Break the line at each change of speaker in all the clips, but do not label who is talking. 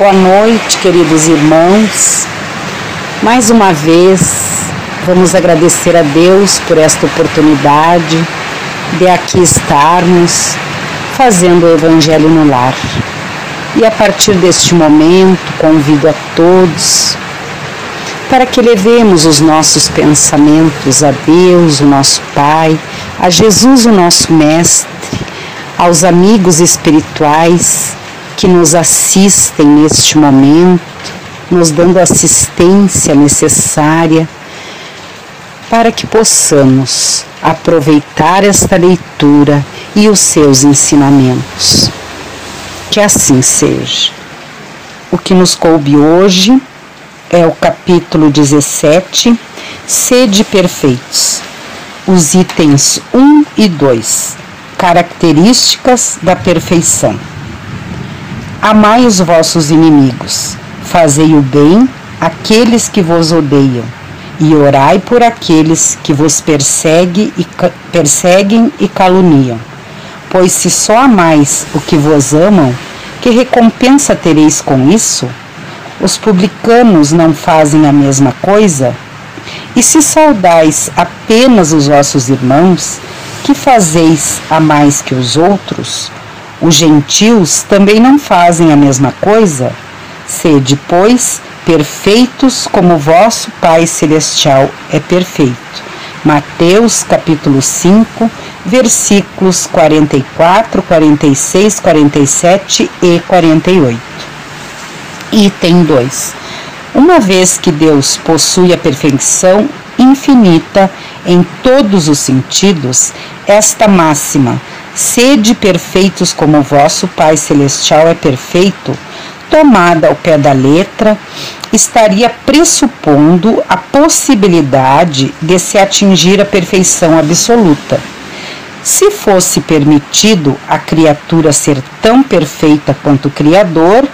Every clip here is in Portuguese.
Boa noite, queridos irmãos. Mais uma vez, vamos agradecer a Deus por esta oportunidade de aqui estarmos fazendo o Evangelho no lar. E a partir deste momento, convido a todos para que levemos os nossos pensamentos a Deus, o nosso Pai, a Jesus, o nosso Mestre, aos amigos espirituais que nos assistem neste momento, nos dando a assistência necessária para que possamos aproveitar esta leitura e os seus ensinamentos. Que assim seja. O que nos coube hoje é o capítulo 17, Sede Perfeitos, os itens 1 e 2, características da perfeição. Amai os vossos inimigos, fazei o bem àqueles que vos odeiam, e orai por aqueles que vos perseguem e, perseguem e caluniam. Pois se só amais o que vos amam, que recompensa tereis com isso? Os publicanos não fazem a mesma coisa? E se saudais apenas os vossos irmãos, que fazeis a mais que os outros? Os gentios também não fazem a mesma coisa? Sede, pois, perfeitos como vosso Pai Celestial é perfeito. Mateus capítulo 5, versículos 44, 46, 47 e 48. Item 2. Uma vez que Deus possui a perfeição infinita em todos os sentidos, esta máxima Sede perfeitos como vosso Pai Celestial é perfeito, tomada ao pé da letra, estaria pressupondo a possibilidade de se atingir a perfeição absoluta. Se fosse permitido a criatura ser tão perfeita quanto o Criador,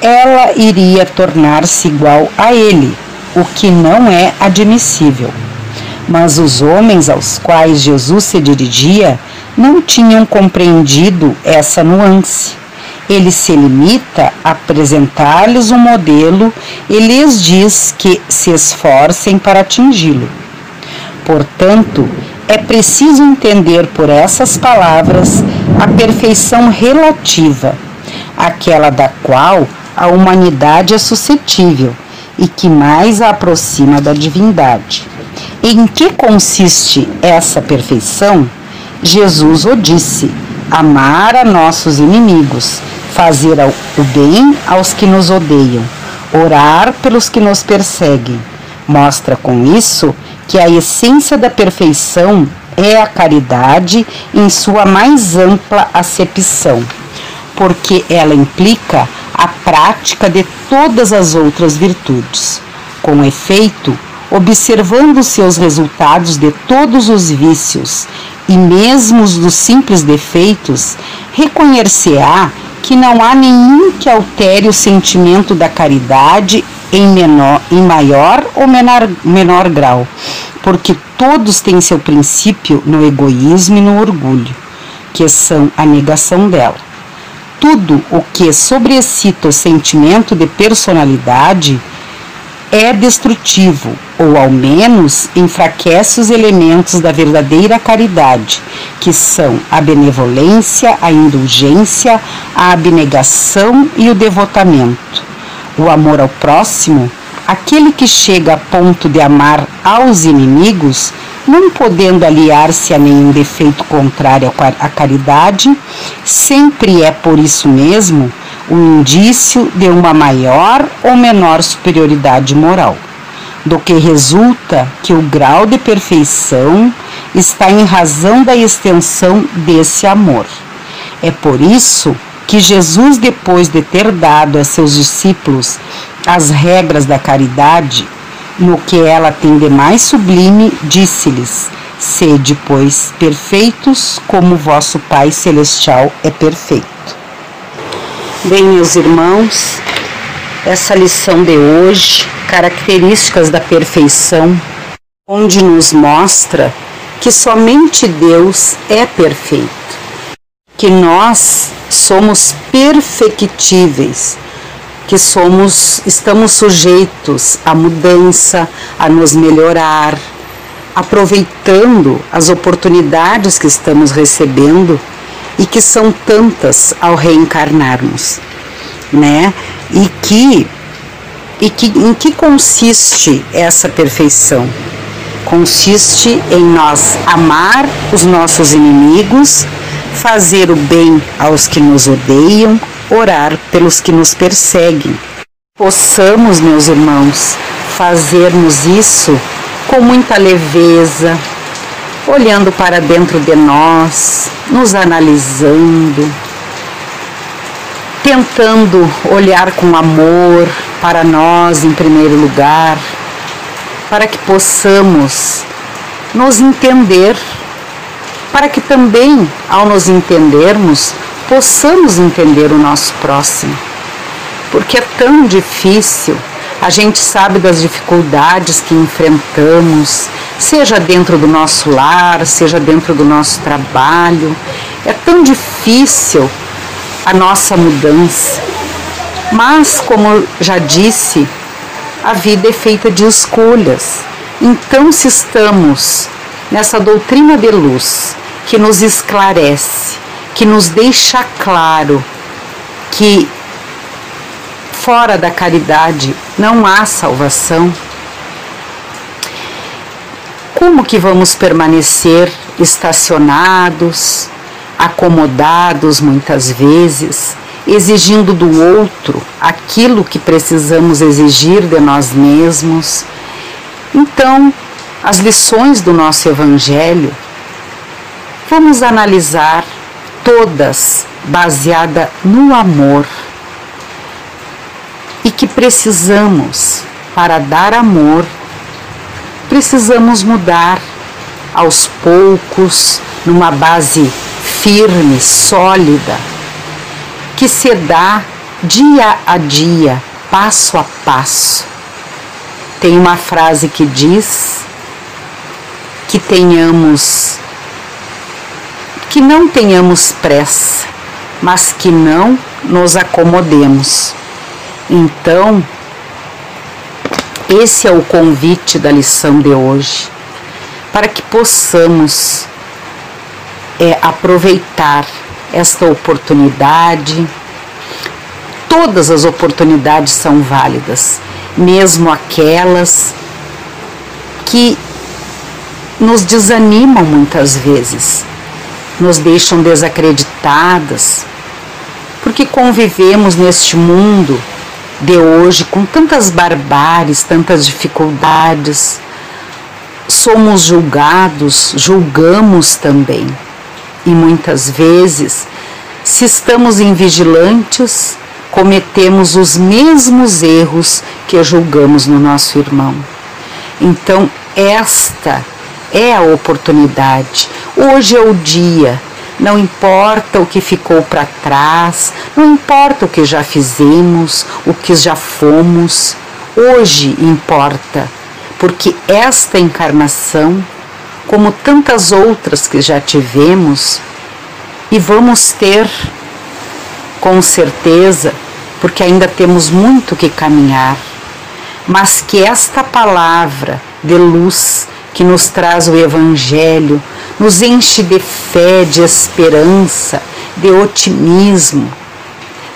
ela iria tornar-se igual a ele, o que não é admissível. Mas os homens aos quais Jesus se dirigia não tinham compreendido essa nuance. Ele se limita a apresentar-lhes um modelo e lhes diz que se esforcem para atingi-lo. Portanto, é preciso entender por essas palavras a perfeição relativa, aquela da qual a humanidade é suscetível e que mais a aproxima da divindade. Em que consiste essa perfeição? Jesus o disse: amar a nossos inimigos, fazer o bem aos que nos odeiam, orar pelos que nos perseguem. Mostra com isso que a essência da perfeição é a caridade em sua mais ampla acepção, porque ela implica a prática de todas as outras virtudes. Com efeito, observando seus resultados de todos os vícios e mesmo os dos simples defeitos, reconhecer-á que não há nenhum que altere o sentimento da caridade em, menor, em maior ou menor, menor grau, porque todos têm seu princípio no egoísmo e no orgulho, que são a negação dela. Tudo o que sobrecita o sentimento de personalidade é destrutivo, ou ao menos enfraquece os elementos da verdadeira caridade, que são a benevolência, a indulgência, a abnegação e o devotamento. O amor ao próximo, aquele que chega a ponto de amar aos inimigos, não podendo aliar-se a nenhum defeito contrário à caridade, sempre é por isso mesmo um indício de uma maior ou menor superioridade moral, do que resulta que o grau de perfeição está em razão da extensão desse amor. É por isso que Jesus, depois de ter dado a seus discípulos as regras da caridade, no que ela tem de mais sublime, disse-lhes: Sede, pois, perfeitos, como vosso Pai Celestial é perfeito. Bem, meus irmãos, essa lição de hoje, características da perfeição, onde nos mostra que somente Deus é perfeito, que nós somos perfectíveis, que somos, estamos sujeitos à mudança, a nos melhorar, aproveitando as oportunidades que estamos recebendo e que são tantas ao reencarnarmos, né? E que e que em que consiste essa perfeição? Consiste em nós amar os nossos inimigos, fazer o bem aos que nos odeiam, orar pelos que nos perseguem. Possamos, meus irmãos, fazermos isso com muita leveza, olhando para dentro de nós, nos analisando, tentando olhar com amor para nós em primeiro lugar, para que possamos nos entender, para que também, ao nos entendermos, possamos entender o nosso próximo. Porque é tão difícil a gente sabe das dificuldades que enfrentamos, seja dentro do nosso lar, seja dentro do nosso trabalho. É tão difícil a nossa mudança. Mas, como já disse, a vida é feita de escolhas. Então, se estamos nessa doutrina de luz que nos esclarece, que nos deixa claro que fora da caridade não há salvação, como que vamos permanecer estacionados, acomodados muitas vezes, exigindo do outro aquilo que precisamos exigir de nós mesmos? Então, as lições do nosso Evangelho, vamos analisar todas baseada no amor e que precisamos, para dar amor, precisamos mudar aos poucos, numa base firme, sólida, que se dá dia a dia, passo a passo. Tem uma frase que diz que tenhamos que não tenhamos pressa, mas que não nos acomodemos. Então, esse é o convite da lição de hoje, para que possamos é, aproveitar esta oportunidade. Todas as oportunidades são válidas, mesmo aquelas que nos desanimam muitas vezes, nos deixam desacreditadas, porque convivemos neste mundo de hoje, com tantas barbáries, tantas dificuldades, somos julgados, julgamos também. E muitas vezes, se estamos invigilantes, cometemos os mesmos erros que julgamos no nosso irmão. Então, esta é a oportunidade. Hoje é o dia não importa o que ficou para trás, não importa o que já fizemos, o que já fomos, hoje importa, porque esta encarnação, como tantas outras que já tivemos, e vamos ter, com certeza, porque ainda temos muito que caminhar, mas que esta palavra de luz que nos traz o Evangelho, nos enche de fé, de esperança, de otimismo,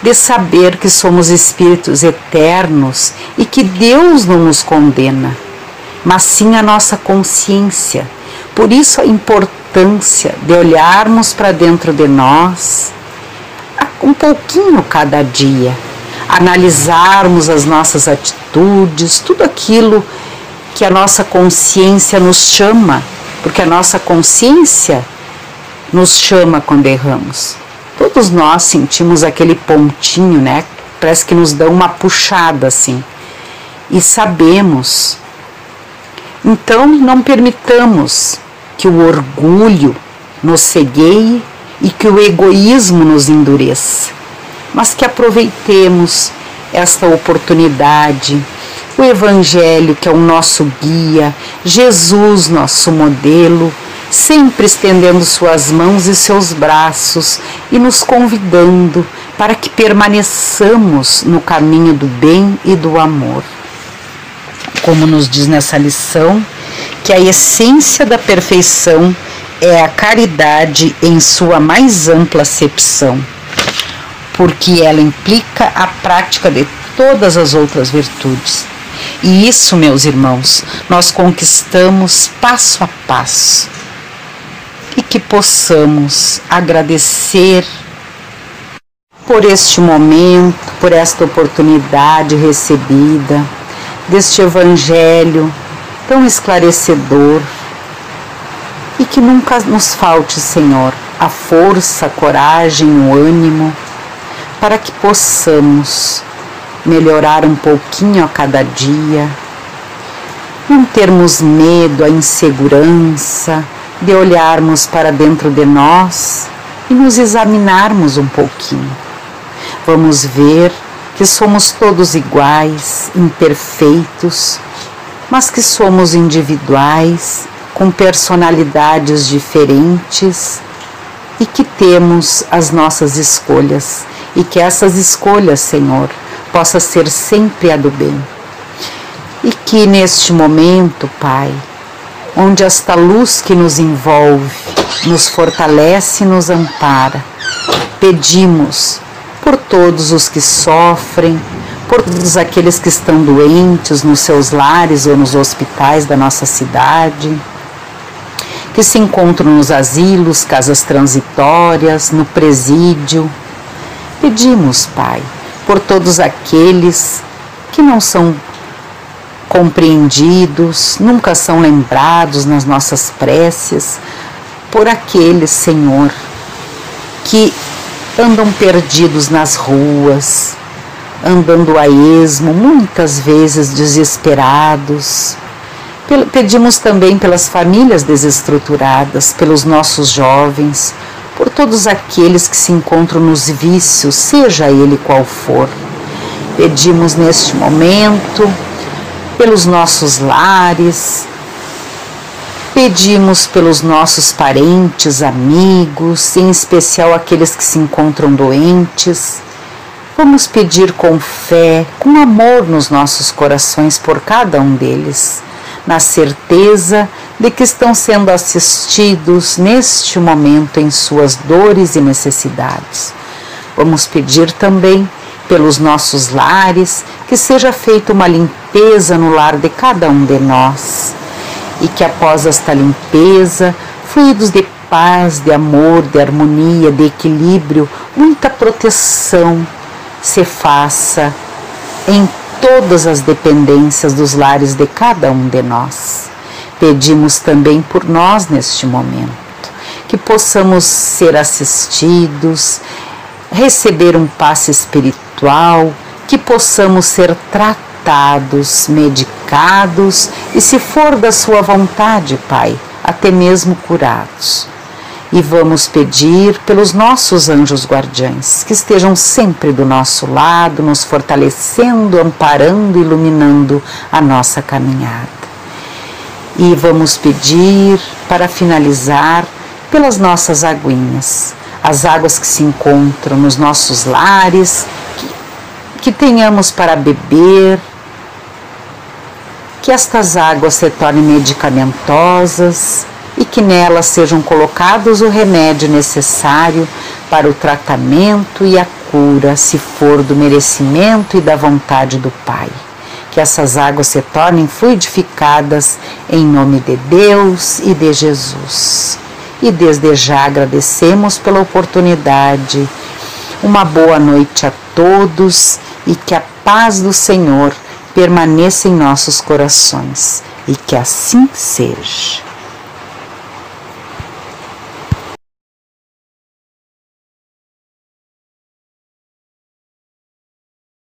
de saber que somos espíritos eternos e que Deus não nos condena, mas sim a nossa consciência. Por isso a importância de olharmos para dentro de nós um pouquinho cada dia, analisarmos as nossas atitudes, tudo aquilo que a nossa consciência nos chama, porque a nossa consciência nos chama quando erramos. Todos nós sentimos aquele pontinho, né? Parece que nos dá uma puxada assim. E sabemos. Então, não permitamos que o orgulho nos cegueie e que o egoísmo nos endureça, mas que aproveitemos esta oportunidade o Evangelho, que é o nosso guia, Jesus, nosso modelo, sempre estendendo suas mãos e seus braços e nos convidando para que permaneçamos no caminho do bem e do amor. Como nos diz nessa lição, que a essência da perfeição é a caridade em sua mais ampla acepção, porque ela implica a prática de todas as outras virtudes. E isso, meus irmãos, nós conquistamos passo a passo. E que possamos agradecer por este momento, por esta oportunidade recebida, deste Evangelho tão esclarecedor. E que nunca nos falte, Senhor, a força, a coragem, o ânimo, para que possamos melhorar um pouquinho a cada dia, não termos medo, a insegurança de olharmos para dentro de nós e nos examinarmos um pouquinho. Vamos ver que somos todos iguais, imperfeitos, mas que somos individuais, com personalidades diferentes e que temos as nossas escolhas. E que essas escolhas, Senhor, possa ser sempre a do bem. E que neste momento, Pai, onde esta luz que nos envolve, nos fortalece e nos ampara, pedimos por todos os que sofrem, por todos aqueles que estão doentes nos seus lares ou nos hospitais da nossa cidade, que se encontram nos asilos, casas transitórias, no presídio. Pedimos, Pai, por todos aqueles que não são compreendidos, nunca são lembrados nas nossas preces, por aqueles, Senhor, que andam perdidos nas ruas, andando a esmo, muitas vezes desesperados. Pedimos também pelas famílias desestruturadas, pelos nossos jovens, por todos aqueles que se encontram nos vícios, seja ele qual for. Pedimos neste momento pelos nossos lares, Pedimos pelos nossos parentes, amigos, em especial aqueles que se encontram doentes. Vamos pedir com fé, com amor nos nossos corações por cada um deles, na certeza de que estão sendo assistidos neste momento em suas dores e necessidades. Vamos pedir também pelos nossos lares que seja feita uma limpeza no lar de cada um de nós e que após esta limpeza, fluidos de paz, de amor, de harmonia, de equilíbrio, muita proteção se faça em todas as dependências dos lares de cada um de nós. Pedimos também por nós neste momento, que possamos ser assistidos, receber um passe espiritual, que possamos ser tratados medicados e, se for da Sua vontade, Pai, até mesmo curados. E vamos pedir pelos nossos anjos guardiães, que estejam sempre do nosso lado, nos fortalecendo, amparando, iluminando a nossa caminhada. E vamos pedir, para finalizar, pelas nossas aguinhas, as águas que se encontram nos nossos lares, que, que tenhamos para beber, que estas águas se tornem medicamentosas e que nelas sejam colocados o remédio necessário para o tratamento e a cura, se for do merecimento e da vontade do Pai. Que essas águas se tornem fluidificadas em nome de Deus e de Jesus. E desde já agradecemos pela oportunidade. Uma boa noite a todos e que a paz do Senhor permaneça em nossos corações e que assim seja.